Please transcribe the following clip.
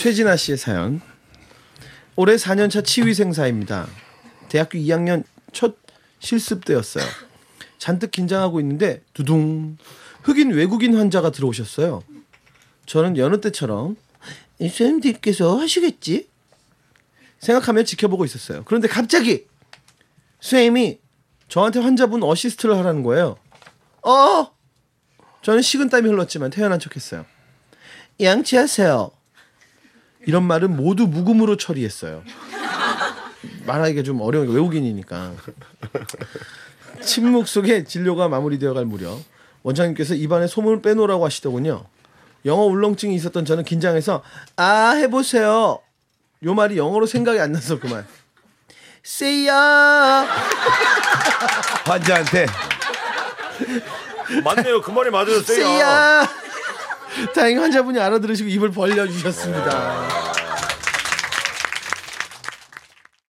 최진아 씨의 사연. 올해 4년차 치위생사입니다. 대학교 2학년 첫 실습 때였어요. 잔뜩 긴장하고 있는데 두둥 흑인 외국인 환자가 들어오셨어요. 저는 여느 때처럼 이 선생님들께서 하시겠지 생각하며 지켜보고 있었어요. 그런데 갑자기 선생님이 저한테 환자분 어시스트를 하라는 거예요. 어! 저는 식은 땀이 흘렀지만 태연한 척했어요. 양치하세요. 이런 말은 모두 묵음으로 처리했어요. 말하기가 좀 어려운 게 외국인이니까. 침묵 속에 진료가 마무리되어 갈 무렵 원장님께서 입안에 소문을 빼놓으라고 하시더군요. 영어 울렁증이 있었던 저는 긴장해서 아 해보세요. 요 말이 영어로 생각이 안 나서 그만. 세이야. 환자한테 맞네요. 그 말이 맞아요. 세이야. 다행히 환자분이 알아들으시고 입을 벌려 주셨습니다.